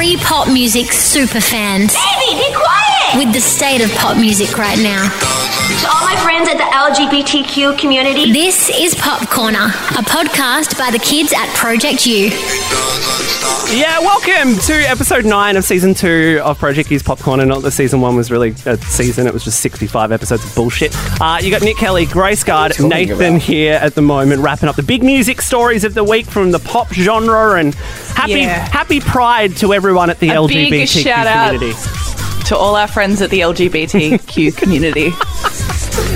three pop music super fans Baby, be quiet! With the state of pop music right now. To all my friends at the LGBTQ community, This is Pop Corner, a podcast by the kids at Project U. Yeah, welcome to episode nine of season two of Project U's Popcorn. And not that season one was really a season, it was just 65 episodes of bullshit. Uh, you got Nick Kelly, Grace Guard, Nathan about? here at the moment, wrapping up the big music stories of the week from the pop genre. And happy, Yeah. happy pride to everyone at the A big LGBTQ community. out. Community. to all our friends at the LGBTQ community.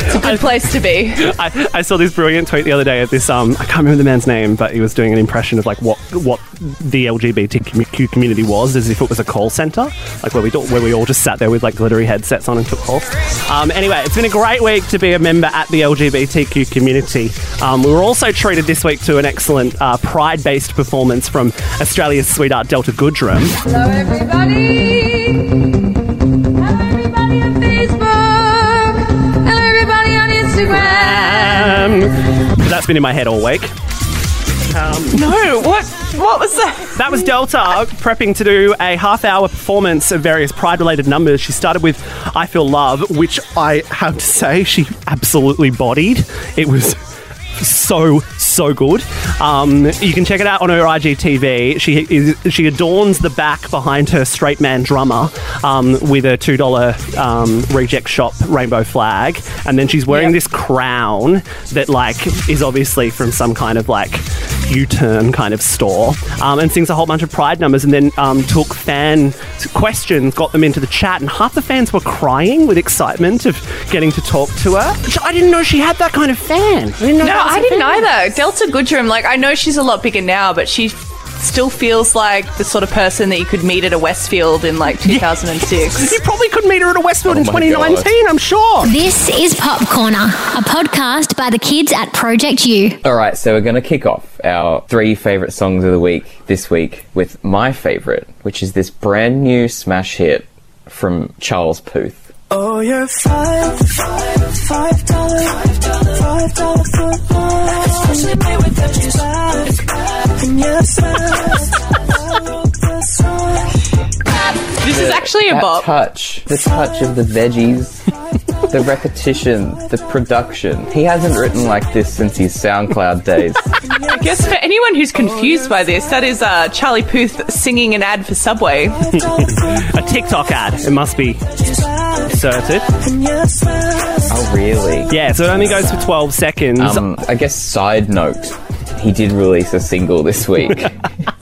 It's a good place to be. I, I saw this brilliant tweet the other day at this. Um, I can't remember the man's name, but he was doing an impression of like what what the LGBTQ community was, as if it was a call center, like where we do, where we all just sat there with like glittery headsets on and took calls. Um, anyway, it's been a great week to be a member at the LGBTQ community. Um, we were also treated this week to an excellent uh, pride-based performance from Australia's sweetheart Delta Goodrum. Hello, everybody. That's been in my head all week. Um, no, what? What was that? That was Delta prepping to do a half hour performance of various pride related numbers. She started with I Feel Love, which I have to say she absolutely bodied. It was so so good. Um, you can check it out on her IGTV. She is she adorns the back behind her straight man drummer um, with a two dollar um, reject shop rainbow flag, and then she's wearing Yep. this crown that like is obviously from some kind of like U-turn kind of store, um, and sings a whole bunch of pride numbers, and then um, took fan questions, got them into the chat, and half the fans were crying with excitement of getting to talk to her. I didn't know she had that kind of fan. I didn't know. No, I a didn't either. Delta Goodrum, like, I know she's a lot bigger now, but she still feels like the sort of person that you could meet at a Westfield in like 2006. You probably could meet her at a Westfield Oh in 2019. God. I'm sure. This is Pop Corner, a podcast by the kids at Project U. All right, so we're going to kick off our three favorite songs of the week this week with my favorite, which is this brand new smash hit from Charles Puth. Oh, you're five, five, five dollar, five dollar football. Especially made with veggies back, and yes, I wrote the song. This is actually a That bop. touch, the touch of the veggies, the repetition, the production. He hasn't written like this since his SoundCloud days. I guess for anyone who's confused by this, that is uh, Charlie Puth singing an ad for Subway. A TikTok ad. It must be inserted. And yes, I Oh, really? Yeah, so it only goes for 12 seconds. Um, I guess side note, he did release a single this week.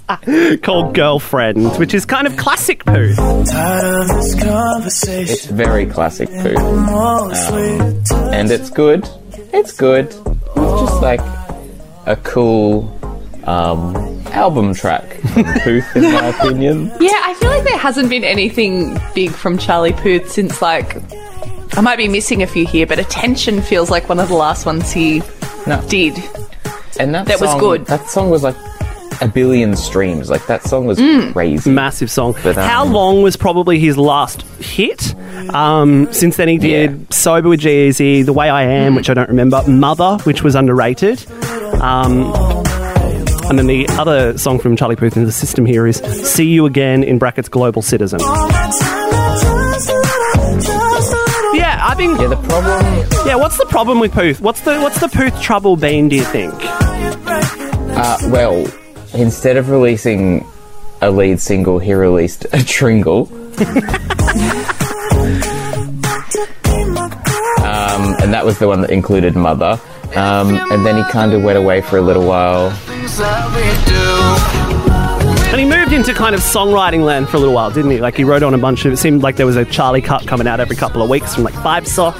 called Girlfriend, which is kind of classic poo. tired of this conversation. It's very classic Puth. Mostly and it's good. It's good. It's just like a cool um, album track Puth, in my opinion. Yeah, I feel like there hasn't been anything big from Charlie Puth since like I might be missing a few here, but Attention feels like one of the last ones he No. did. And that, That was good. That song was like a billion streams. Like that song was Mm. crazy. Massive song. But, um, How long was probably his last hit? Um, since then, he did Yeah. Sober with G-Eazy, The Way I Am, which I don't remember, Mother, which was underrated. Um, and then the other song from Charlie Puth in the system here is See You Again in brackets Global Citizen. Yeah, I think. Yeah, the problem. Yeah, what's the problem with Puth? What's the what's the Puth trouble been? Do you think? Uh, well, instead of releasing a lead single, he released a tringle. um, and that was the one that included Mother. Um, and then he kind of went away for a little while. And he moved into kind of songwriting land for a little while, didn't he? Like he wrote on a bunch of. It seemed like there was a Charlie cut coming out every couple of weeks from like Five Sauce.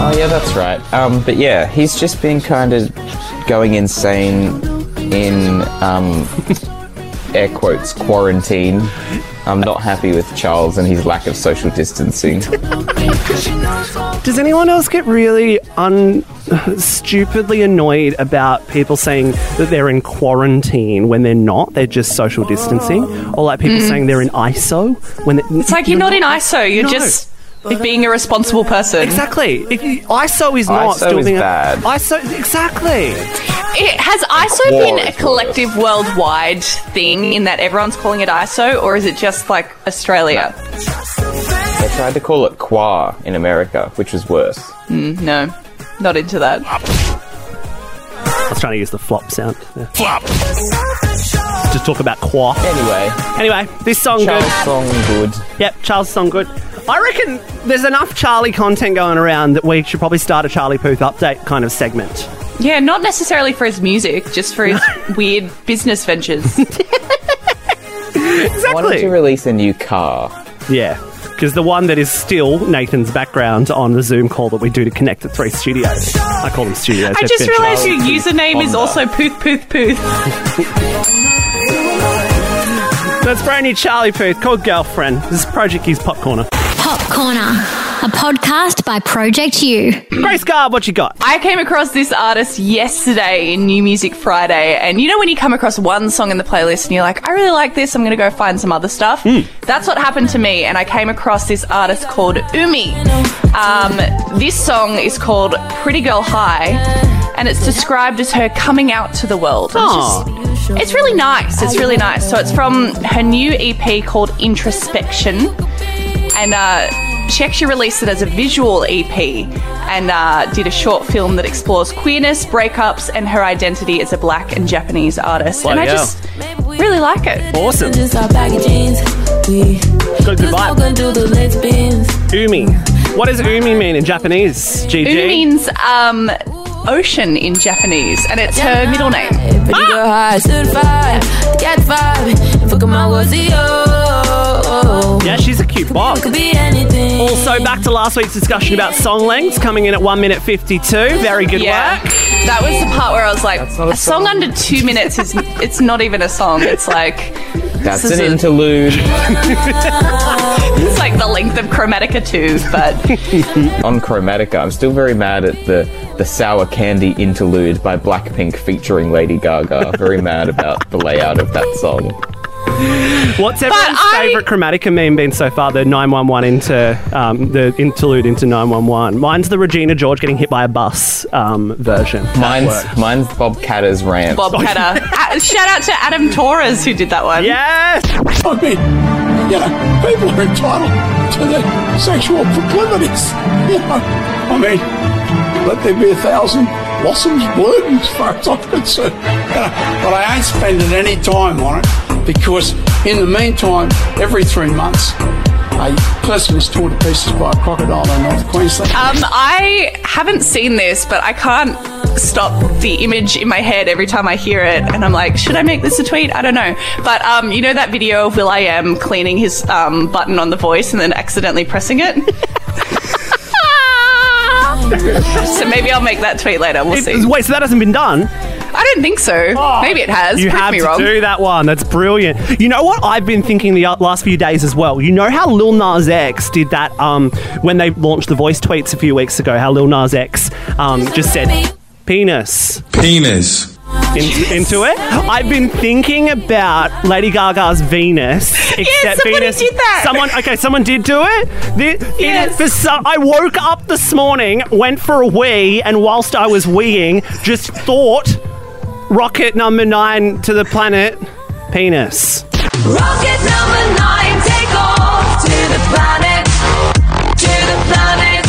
Oh yeah, that's right. Um, but yeah, he's just been kind of going insane in um, air quotes quarantine. I'm not happy with Charles and his lack of social distancing. Does anyone else get really un stupidly annoyed about people saying that they're in quarantine when they're not? They're just social distancing, or like people mm. saying they're in ISO when they, It's like you're not in ISO, you're No. just If being a responsible person. Exactly. If you, ISO is not ISO still is being a- bad. ISO exactly. It, has ISO War been a is collective worldwide thing in that everyone's calling it ISO, or is it just like Australia? They tried to call it Qua in America, which was worse. Hmm, no, not into that. I was trying to use the flop sound. Flop. To talk about qua. Anyway, Anyway, this song Charles good. song good. Yep, Charles song good. I reckon there's enough Charlie content going around that we should probably start a Charlie Puth update kind of segment. Yeah, not necessarily for his music, just for his weird business ventures. I wanted Exactly. to release a new car. Yeah, because the one that is still Nathan's background on the Zoom call that we do to connect the three studios. I call them studios. I they're just virtual. realised your username is Honda. also Pooth Pooth Pooth. That's brand new Charlie Puth called Girlfriend. This is Project U's Pop Corner. Pop Corner, a podcast by Project U. Grace Garb, what you got? I came across this artist yesterday in New Music Friday, and you know when you come across one song in the playlist and you're like, I really like this, I'm going to go find some other stuff? That's what happened to me, and I came across this artist called Umi. Um, this song is called Pretty Girl High, and it's described as her coming out to the world. It's Oh. just- It's really nice. It's really nice. So it's from her new EP called Introspection, and uh, she actually released it as a visual EP and uh, did a short film that explores queerness, breakups, and her identity as a black and Japanese artist. and I Bloody just really like it. Awesome. Just our baggy jeans. We Got a good vibe. smoking through the lesbians. Umi. What does umi mean in Japanese? GG? Umi means um, ocean in Japanese, and it's her middle name. Pretty ah! girl high, certified. Got vibe. Fuck 'em out, what's the oh? Yeah, she's a cute bop. Could be anything. Also, back to last week's discussion about song lengths, coming in at 1 minute 52. Very good Yeah, work. that was the part where I was like, not a a song song. under two minutes is it's not even a song. It's like That's an a- interlude. it's like the length of Chromatica two, but On Chromatica, I'm still very mad at the, the Sour Candy interlude by Blackpink featuring Lady Gaga. Very mad about the layout of that song. What's everyone's I- favourite Chromatica meme been so far? The 911 into, um, the interlude into 911. Mine's the Regina George getting hit by a bus um, version. Mine's mine's Bob Katter's rant. Bob Hatter. Uh, Shout out to Adam Torres who did that one. Yes! I mean, you know, people are entitled to their sexual proclivities. You know, I mean, let there be a thousand blossoms bloom as far as I'm concerned. You know, but I ain't spending any time on it because, in the meantime, every three months, a person is torn to pieces by a crocodile in North Queensland. Um, I haven't seen this, but I can't stop the image in my head every time I hear it, and I'm like, should I make this a tweet? I don't know. But um, you know that video of will.i.am cleaning his um, button on the voice and then accidentally pressing it. so maybe I'll make that tweet later. We'll It- see. wait, so that hasn't been done? I don't think so. maybe it has. You Prove have me to wrong. do that one. That's brilliant. You know what I've been thinking the last few days as well? You know how Lil Nas X did that um, when they launched the voice tweets a few weeks ago? How Lil Nas X um, just said penis Penis. in- into it? I've been thinking about Lady Gaga's Venus. Except somebody Venus, did that. Someone, okay, someone did do it. The, it- Yes. for some, I woke up this morning, went for a wee, and whilst I was weeing, just thought rocket number nine to the planet, penis. Rocket number nine, take off to the planet, to the planet.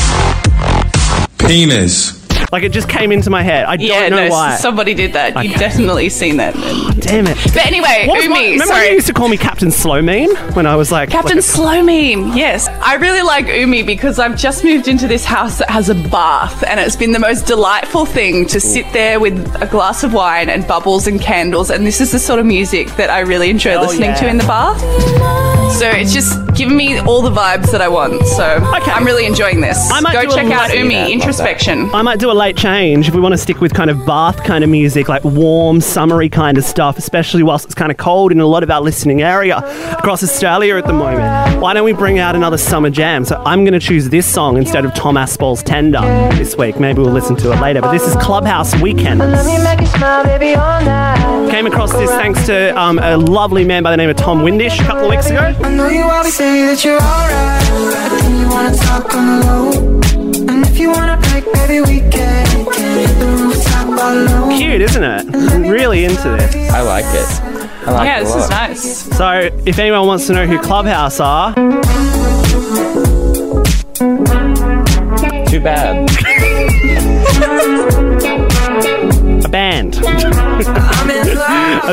Penis. Like it just came into my head. I Yeah, don't know no, why. somebody did that. You've definitely seen that. Oh, damn it. But anyway, What was my- Umi, remember sorry. you used to call me Captain Slow Meme when I was like Captain like Slow Meme, yes. I really like Umi because I've just moved into this house that has a bath, and it's been the most delightful thing to sit there with a glass of wine and bubbles and candles. And this is the sort of music that I really enjoy Hell listening to in the bath. So it's just giving me all the vibes that I want. So Okay. I'm really enjoying this. I might Go do a check out love Umi that, love Introspection. I might do a late change if we want to stick with kind of bath kind of music, like warm, summery kind of stuff, especially whilst it's kind of cold in a lot of our listening area across Australia at the moment. Why don't we bring out another summer jam? So I'm going to choose this song instead of Tom Aspaul's Tender this week. Maybe we'll listen to it later. But this is Clubhouse Weekends. Came Came across this thanks to um, a lovely man by the name of Tom Windish a couple of weeks ago. I know you always say that you're alright. And you wanna talk on the low. And if you wanna break, baby, we can. Hit the rooftop alone. Cute, isn't it? I'm really into this. I like it. I like Yeah, it a this lot. is nice. So, if anyone wants to know who Clubhouse are, Too bad.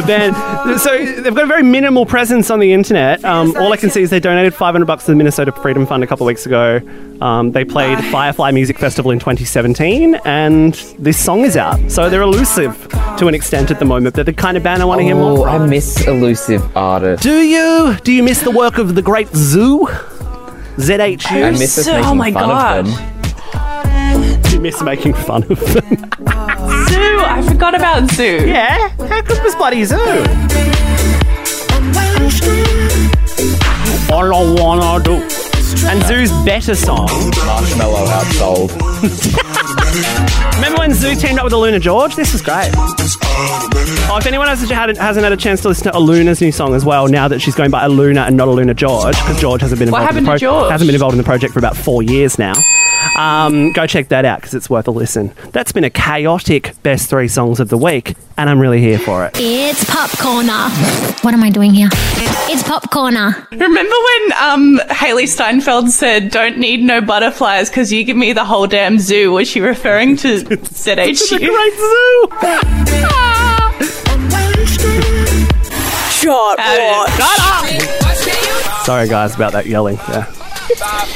A band. So they've got a very minimal presence on the internet. Um, all I can see is they donated 500 bucks to the Minnesota Freedom Fund a couple of weeks ago. Um, they played Firefly Music Festival in 2017, and this song is out. So they're elusive to an extent at the moment. They're the kind of band I want to hear Oh, more I miss elusive artists. Do you? Do you miss the work of the great Zoo? ZHU? I miss us So- making oh my fun God. of them. Do you miss making fun of them? ZHU. I forgot about ZHU. yeah. How good was Bloody ZHU? All I wanna do. And ZHU's better song. Marshmello outsold. Remember when ZHU teamed up with Aluna George? This was great. Oh, if anyone hasn't had, hasn't had a chance to listen to Aluna's new song as well, now that she's going by Aluna and not Aluna George, because George hasn't been What involved in the happened to George? hasn't been involved in the project for about four years now. Um, go check that out because it's worth a listen. That's been a chaotic best three songs of the week, and I'm really here for it. It's Popcorner. What am I doing here? It's Popcorner. Remember when um, Hailee Steinfeld said, "Don't need no butterflies because you give me the whole damn zoo"? Was she referring to It's a ZHU? great zoo. Shut up! Sorry, guys, about that yelling. Yeah.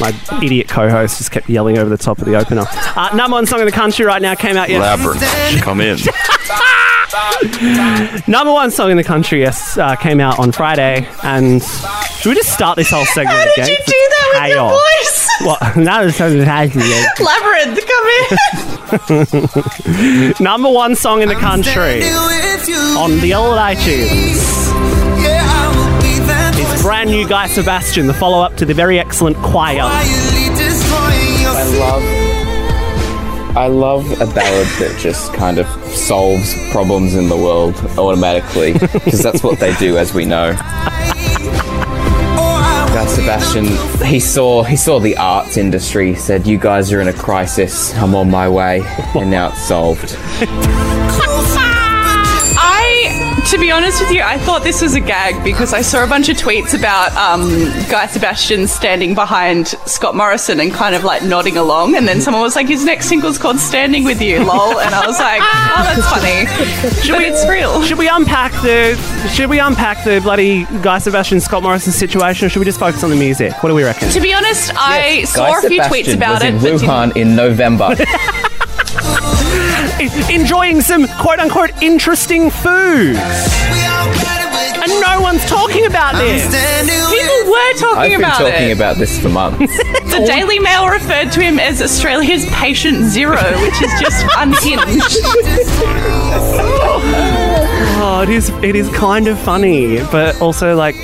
My idiot co-host just kept yelling over the top of the opener. Uh, number one song in the country right now came out yesterday. Labyrinth, come in. Number one song in the country, yes, uh, came out on Friday. And should we just start this whole segment How again? did you do that with your Chaos. voice? What? Now it's something happening. Labyrinth, come in. Number one song in the country on the old iTunes. Brand new Guy Sebastian, the follow-up to the very excellent Choir. I love. I love a ballad that just kind of solves problems in the world automatically, because that's what they do, as we know. Guy Sebastian, he saw he saw the arts industry, said, "You guys are in a crisis. I'm on my way," and now it's solved. I, to be honest with you, I thought this was a gag because I saw a bunch of tweets about um, Guy Sebastian standing behind Scott Morrison and kind of like nodding along, and then someone was like, "His next single's called Standing with You, lol," and I was like, "Oh, that's funny," Should but it's real. Should we unpack the Should we unpack the bloody Guy Sebastian Scott Morrison situation, or should we just focus on the music? What do we reckon? To be honest, I saw Guy a few Sebastian tweets about was it. in but didn't- Wuhan in November. Enjoying some quote unquote interesting food, and no one's talking about this. People were talking I've been about talking it. about this for months. the Daily Mail referred to him as Australia's patient zero, which is just unhinged. Oh, it is. It is kind of funny, but also like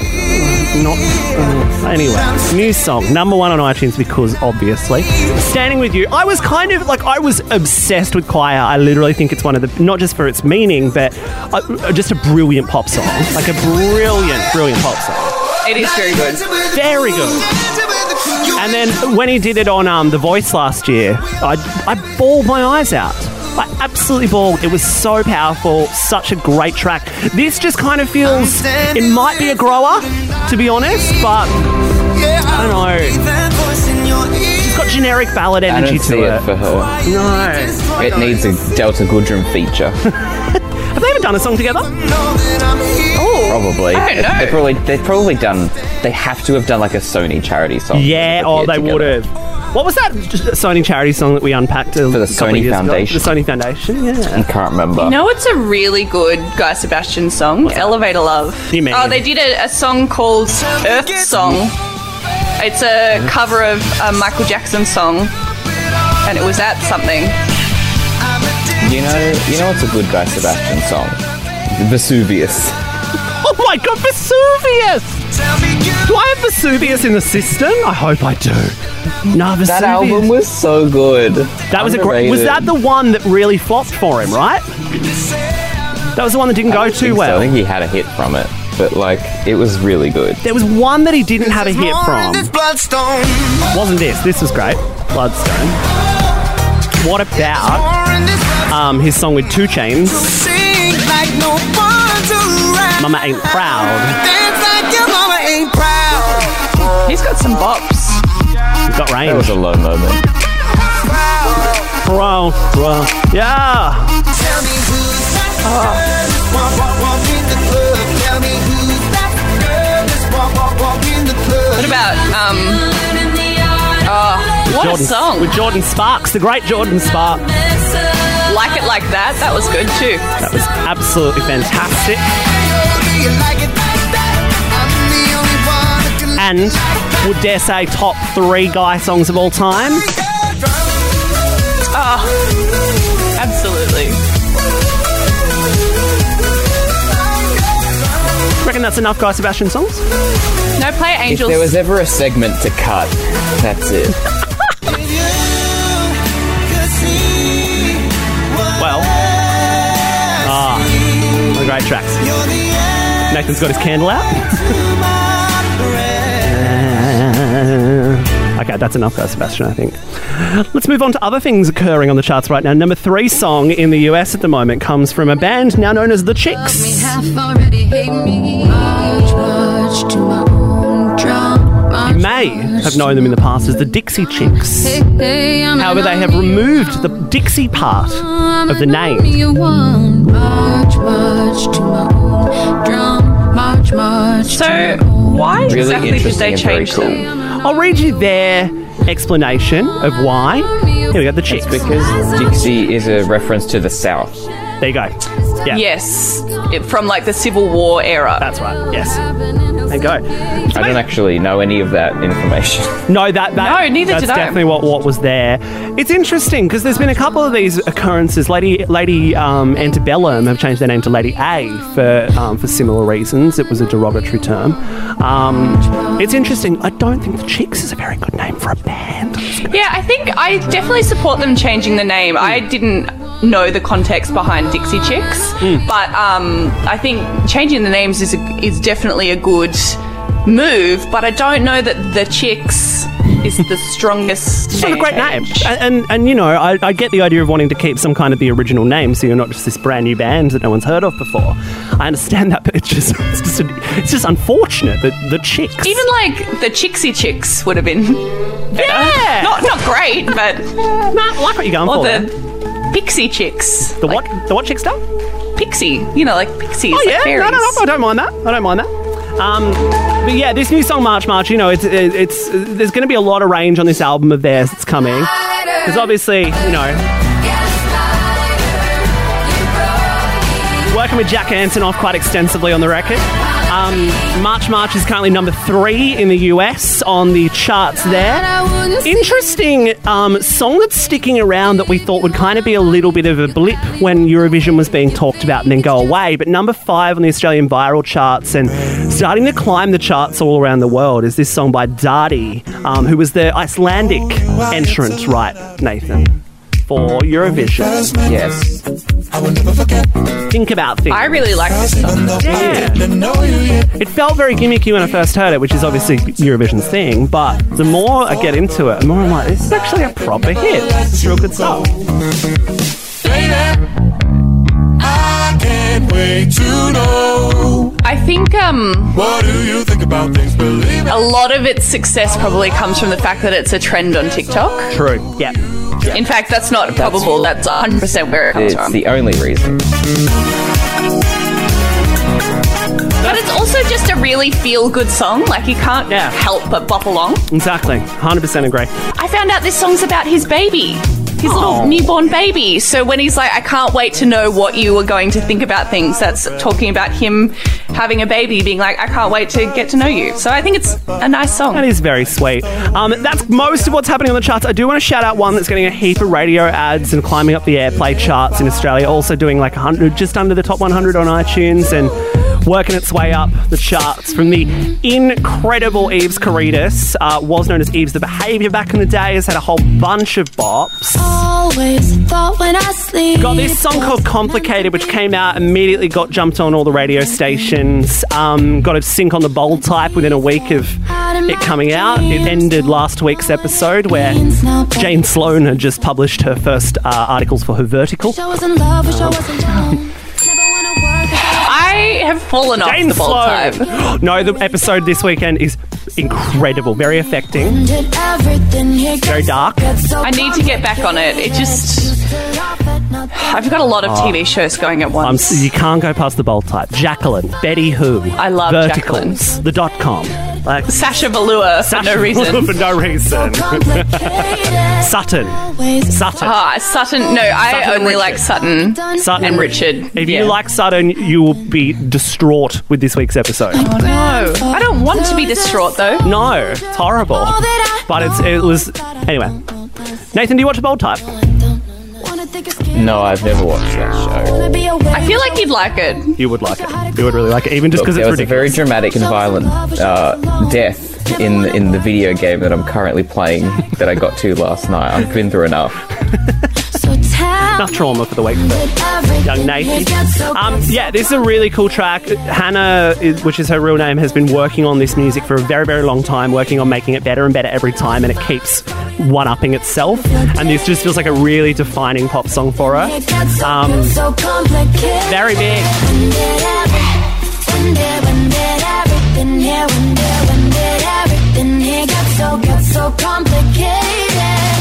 not. uh, anyway, new song, number one on iTunes because obviously, standing with you. I was kind of like I was obsessed with Choir. I literally think it's one of the not just for its meaning, but uh, just a brilliant pop song, like a brilliant, brilliant pop song, It is very good. very good. And then when he did it on um, The Voice last year, I, I bawled my eyes out. I absolutely bawled. It was so powerful, such a great track. This just kind of feels, it might be a grower, to be honest, but I don't know. It's got generic ballad energy I don't see to it it. for her. No. It needs a Delta Goodrum feature. Have they ever done a song together? Probably. I don't know. They probably they've probably done. They have to have done like a Sony charity song. Yeah, They've oh, they together. would have. What was that just Sony charity song that we unpacked for the Sony Foundation. The Sony Foundation, yeah. I can't remember. No, it's a really good Guy Sebastian song, Elevator Love. You mean? Oh, they did a, a song called Earth Song. It's a cover of a Michael Jackson song, and it was at something. You know, you know what's a good Guy Sebastian song? Vesuvius. Oh my god, Vesuvius! Do I have Vesuvius in the system? I hope I do. No, Vesuvius. That album was so good. That was a great. Was that the one that really flopped for him, right? That was the one that didn't go too think so. well. I think he had a hit from it, but like it was really good. There was one that he didn't have a hit from. Wasn't this? This was great. Bloodstone. What about um, his song with 2 Chainz? Mama ain't proud. He's got some bops. He's got That was a low moment. Proud, proud. Yeah. What about um? Oh, what Jordan, a song! With Jordin Sparks, the great Jordin Sparks. Like it like that. That was good too. That was absolutely fantastic. And would dare say top three guy songs of all time. Oh, absolutely. Reckon that's enough Guy Sebastian songs? No, play Angels. If there was ever a segment to cut, that's it. Well. Ah. What a great tracks. Nathan's got his candle out. okay, that's enough Guy Sebastian, I think. Let's move on to other things occurring on the charts right now. Number three song in the US at the moment comes from a band now known as The Chicks. You may have known them in the past as the Dixie Chicks. However, they have removed the Dixie part of the name. so why Really exactly did they change cool. them? I'll read you their explanation of why. Here we go, the chicks. Because Dixie is a reference to the South. There you go. Yeah, Yes, it, from like the Civil War era. that's right. Yes. There you go. I don't actually know any of that information. No, that, that No, neither that's did I. definitely what, what was there. It's interesting because there's been a couple of these occurrences. Lady Lady um, Antebellum have changed their name to Lady A for um, for similar reasons. It was a derogatory term. Um, it's interesting. I don't think the Chicks is a very good name for a band. Yeah, I think I definitely support them changing the name. I didn't know the context behind Dixie Chicks, but um, I think changing the names is a, is definitely a good move. But I don't know that the Chicks is the strongest. It's not a great name. And, and, and, you know, I, I get the idea of wanting to keep some kind of the original name so you're not just this brand new band that no one's heard of before. I understand that, but it's just, it's just, it's just unfortunate that the chicks. Even like the Chicksy Chicks would have been better. Yeah. Not not great, but I like what you're going or for. the Pixie Chicks. The what? The what chick stuff? Pixie, you know, like pixies. Oh like yeah, fairies. no, no, no, I don't mind that. I don't mind that. Um, but yeah, this new song March March, you know, it's it's there's going to be a lot of range on this album of theirs that's coming because obviously, you know, working with Jack Antonoff quite extensively on the record. Um, March March is currently number three in the US on the charts there. Interesting um, song that's sticking around that we thought would kind of be a little bit of a blip when Eurovision was being talked about and then go away. But number five on the Australian viral charts and starting to climb the charts all around the world is this song by Daði, um, who was the Icelandic entrant, right, Nathan, for Eurovision. Yes. Think about things. I really like this song. Yeah. It felt very gimmicky when I first heard it, which is obviously Eurovision's thing, but the more I get into it, the more I'm like, this is actually a proper hit. It's real good stuff. I can't wait to know. I think um, What do you think about things? Believe a lot of its success probably comes from the fact that it's a trend on TikTok. True. Yeah. In fact, that's not probable. That's 100% where it comes It's from. the only reason. But it's also just a really feel good song. Like you can't Yeah. help but bop along. Exactly. 100% agree. I found out this song's about his baby. His Aw. little oh. newborn baby. So when he's like, I can't wait to know what you were going to think about things, that's talking about him having a baby, being like, I can't wait to get to know you. So I think it's a nice song. That is very sweet. Um, that's most of what's happening on the charts. I do want to shout out one that's getting a heap of radio ads and climbing up the airplay charts in Australia. Also doing like 100, just under the top 100 on iTunes. And working its way up the charts from the incredible Eves Karydas, uh, was known as Eves the Behaviour back in the day, has had a whole bunch of bops. Always thought when I sleep. Got this song called Complicated, which came out, immediately got jumped on all the radio stations. Um, got a sync on the bold type within a week of it coming out. It ended last week's episode where Jane Sloan had just published her first uh, articles for her vertical. I wasn't home. I have fallen off Jane the type. Sloan. no, the episode this weekend is incredible, very affecting, Did everything here very dark. I need to get back on it. It just. I've got a lot of oh. TV shows going at I'm, once. you can't go past the bold type. Jacqueline, Betty Who, I love Verticals, the dot com, like Sasha Velour for no reason. for no reason. Sutton, Sutton. Ah, Sutton. No, I Sutton and only Richard. like Sutton Sutton and Richard. If Yeah. you like Sutton, you will be distraught with this week's episode. Oh no, I don't want to be distraught though. No, it's horrible. But it's it was anyway. Nathan, do you watch Bold Type? No, I've never watched that show. I feel like you'd like it. You would like it. You would really like it, even just because there it's was a very dramatic and violent uh, death in in the video game that I'm currently playing that I got to last night. I've been through enough. Enough trauma for the week young Nathan. Um, yeah, this is a really cool track. Hannah, is, which is her real name, has been working on this music for a very, very long time, working on making it better and better every time, and it keeps one upping itself. And this just feels like a really defining pop song for her. Um, very big.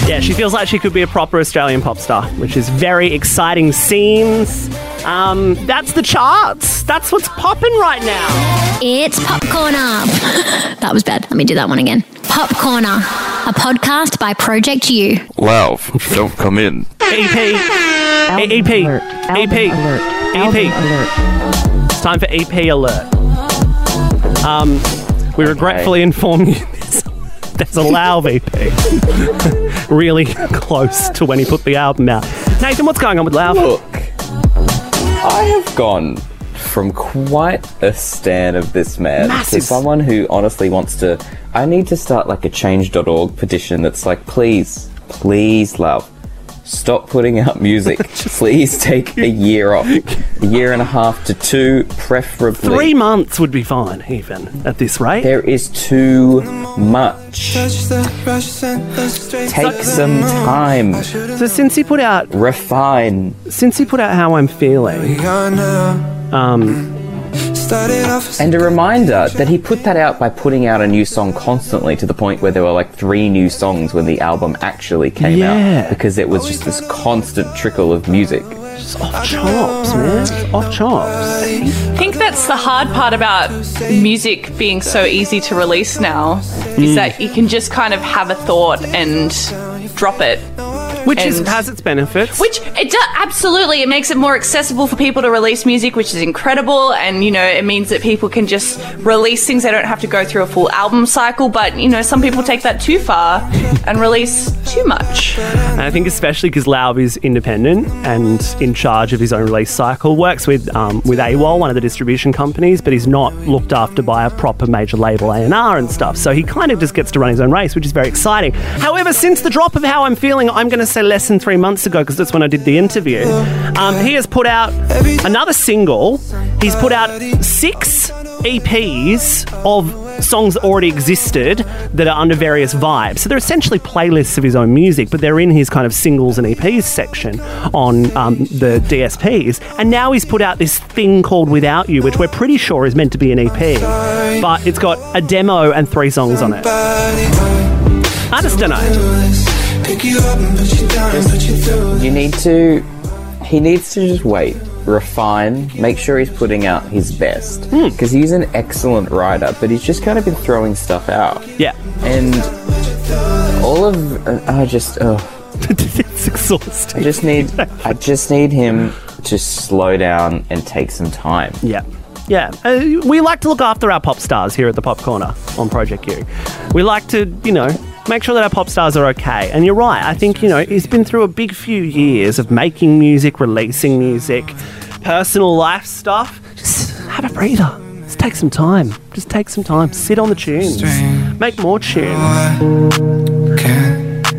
Yeah, she feels like she could be a proper Australian pop star, which is very exciting scenes. Um, that's the charts. That's what's popping right now. It's Pop Corner. that was bad. Let me do that one again. Pop Corner, a podcast by Project U. Lav, don't come in. EP. E- EP. EP. EP. It's time for EP alert. Um, we regretfully inform you there's, there's a Lauv VP. really close to when he put the album out. Nathan, what's going on with Lauv? Look, I have gone from quite a stan of this man Massive. to someone who honestly wants to. I need to start like a change.org petition that's like, please, please, Lauv, stop putting out music. please take a year off. A year and a half to two, preferably. Three months would be fine, even at this rate. There is too much. Take some time. So since he put out, Refine. since he put out how I'm feeling, um, And a reminder that he put that out by putting out a new song constantly to the point where there were like three new songs when the album actually came Yeah. out because it was just this constant trickle of music. it's off chops, man. It's off chops. I think that's the hard part about music being so easy to release now is Mm. that you can just kind of have a thought and drop it. Which is, has its benefits. Which it does absolutely. It makes it more accessible for people to release music, which is incredible. And you know, it means that people can just release things. They don't have to go through a full album cycle. But you know, some people take that too far and release too much. And I think especially because Lauv is independent and in charge of his own release cycle, works with um, with AWAL, one of the distribution companies, but he's not looked after by a proper major label A&R and stuff. So he kind of just gets to run his own race, which is very exciting. However, since the drop of How I'm Feeling, I'm going to say less than three months ago, because that's when I did the interview, um, he has put out another single. He's put out six EPs of songs that already existed that are under various vibes. So they're essentially playlists of his own music, but they're in his kind of singles and EPs section on um, the DSPs. And now he's put out this thing called Without You, which we're pretty sure is meant to be an EP, but it's got a demo and three songs on it. I just don't know. You need to. He needs to just wait, refine, make sure he's putting out his best. Hmm. Because he's an excellent writer, but he's just kind of been throwing stuff out. Yeah. And all of. Uh, I just. Oh. it's exhausting. I just need. I just need him to slow down and take some time. Yeah. Yeah, uh, we like to look after our pop stars here at the Pop Corner on Project U. We like to, you know, make sure that our pop stars are okay. And you're right, I think, you know, he's been through a big few years of making music, releasing music, personal life stuff. Just have a breather. Just take some time. Just take some time. Sit on the tunes. Make more tunes.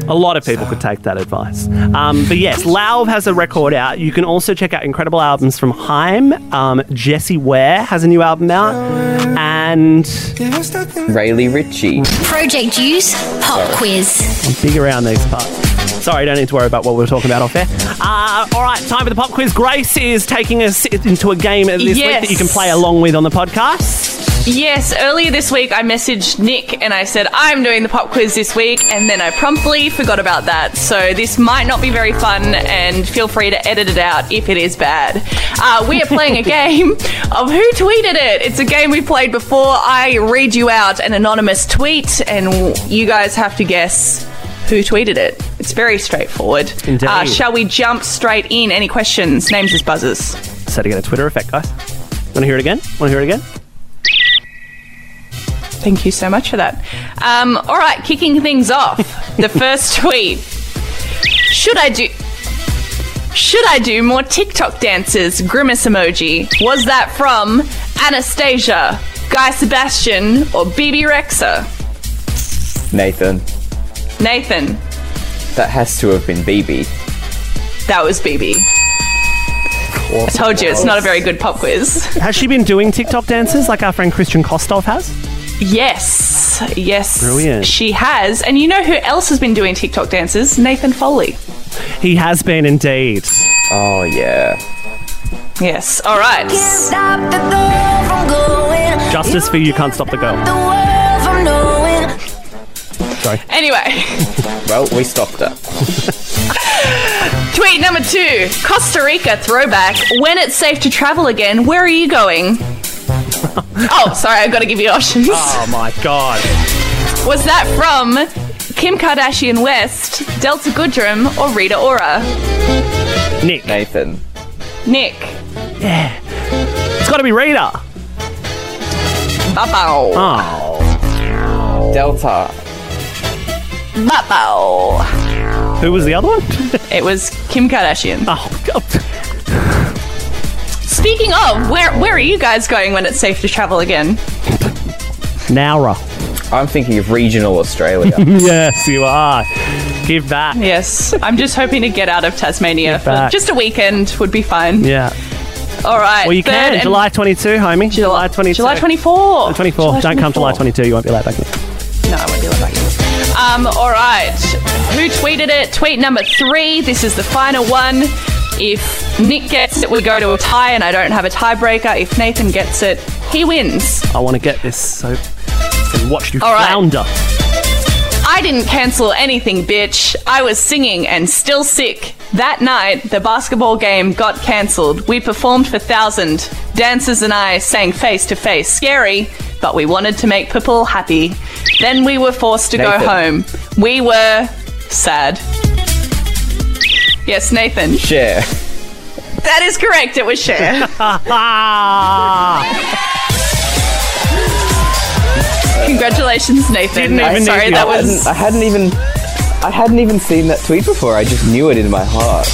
A lot of people could take that advice. Um, but yes, Lauv has a record out. You can also check out incredible albums from Haim. Um, Jessie Ware has a new album out. And Raleigh Ritchie. Project U's Pop Quiz. I'm big around these parts. Sorry, don't need to worry about what we were talking about off air. Uh, all right, time for the pop quiz. Grace is taking us into a game this week that you can play along with on the podcast. Yes, earlier this week I messaged Nick and I said, I'm doing the pop quiz this week, and then I promptly forgot about that. So this might not be very fun, and feel free to edit it out if it is bad. Uh, we are playing a game of Who Tweeted It? It's a game we played before. I read you out an anonymous tweet, and you guys have to guess who tweeted it. It's very straightforward. Indeed. Uh, shall we jump straight in? Any questions? Names as buzzers. To get a Twitter effect, guys. Want to hear it again? Want to hear it again? Thank you so much for that. Um, all right, kicking things off. the first tweet. Should I do? Should I do more TikTok dances? Grimace emoji. Was that from Anastasia, Guy Sebastian, or Bebe Rexha? Nathan. Nathan, That has to have been Bebe. that was Bebe. I told you it's not a very good pop quiz. Has she been doing TikTok dances like our friend Christian Kostov has? Yes, yes, Brilliant. She has, and you know who else has been doing TikTok dances? Nathan Foley. He has been indeed. Oh, yeah. Yes. All right. Stop the from going. Justice for you can't stop the girl. The world from knowing. Sorry. Anyway. Well, we stopped her. Tweet number two Costa Rica throwback. When it's safe to travel again, where are you going? Oh, sorry, I've got to give you options. Oh my god. Was that from Kim Kardashian West, Delta Goodrum, or Rita Ora? Nick. Nathan. Nick. Yeah. It's got to be Rita. Bow. Oh. Delta. Bow. Who was the other one? It was Kim Kardashian. oh, God. Speaking of, where where are you guys going when it's safe to travel again? Nowra. I'm thinking of regional Australia. yes, you are. Give that. Yes, I'm just hoping to get out of Tasmania for just a weekend would be fine. Yeah. All right. Well, you can. July 22, homie. July 22. July 24. 24. July Don't come July 22. You won't be allowed back in. No, I won't be allowed back in. Um, all right. Who tweeted it? Tweet number three. This is the final one. If Nick gets it, we go to a tie, and I don't have a tiebreaker. If Nathan gets it, he wins. I want to get this so I can watch you All right. flounder. I didn't cancel anything, bitch. I was singing and still sick. That night, the basketball game got cancelled. We performed for thousand. Dancers and I sang face to face. Scary, but we wanted to make people happy. Then we were forced to go home. We were sad. Yes, Nathan. Share. That is correct. It was Cher. Ah! Congratulations, Nathan. Didn't I'm even sorry, need that the was I hadn't even. I hadn't even seen that tweet before. I just knew it in my heart.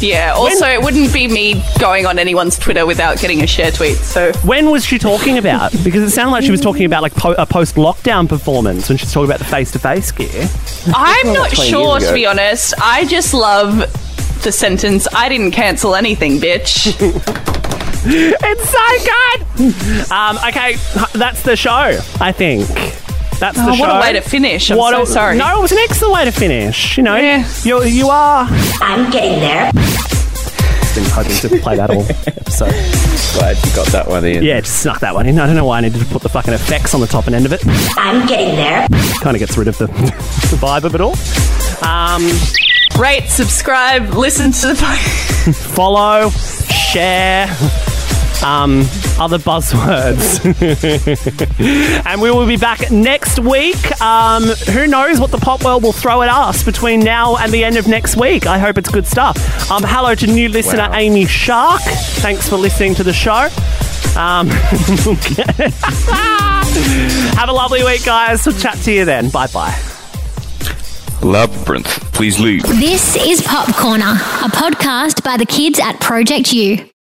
yeah. Also, it wouldn't be me going on anyone's Twitter without getting a Cher tweet. So When was she talking about? Because it sounded like she was talking about like po- a post-lockdown performance when she's talking about the face-to-face gear. I'm not 20 sure, to be honest. I just love the sentence, I didn't cancel anything, bitch. It's so good. Um, okay, that's the show. I think that's the Oh, show. what a way to finish. I'm so a- sorry. No, it was an excellent way to finish. You know, Yeah. you you are. I'm getting there. Been hoping to play that all episode. Glad you got that one in. Yeah, just snuck that one in. I don't know why I needed to put the fucking effects on the top and end of it. I'm getting there. Kind of gets rid of the, the vibe of it all. Um, Rate, subscribe, listen to the follow, share, um, other buzzwords. and we will be back next week. Um, who knows what the pop world will throw at us between now and the end of next week? I hope it's good stuff. Um, hello to new listener Wow. Amy Shark. Thanks for listening to the show. Um, have a lovely week, guys. We'll chat to you then. Bye bye. Labyrinth, please leave. This is Pop Corner, a podcast by the kids at Project U.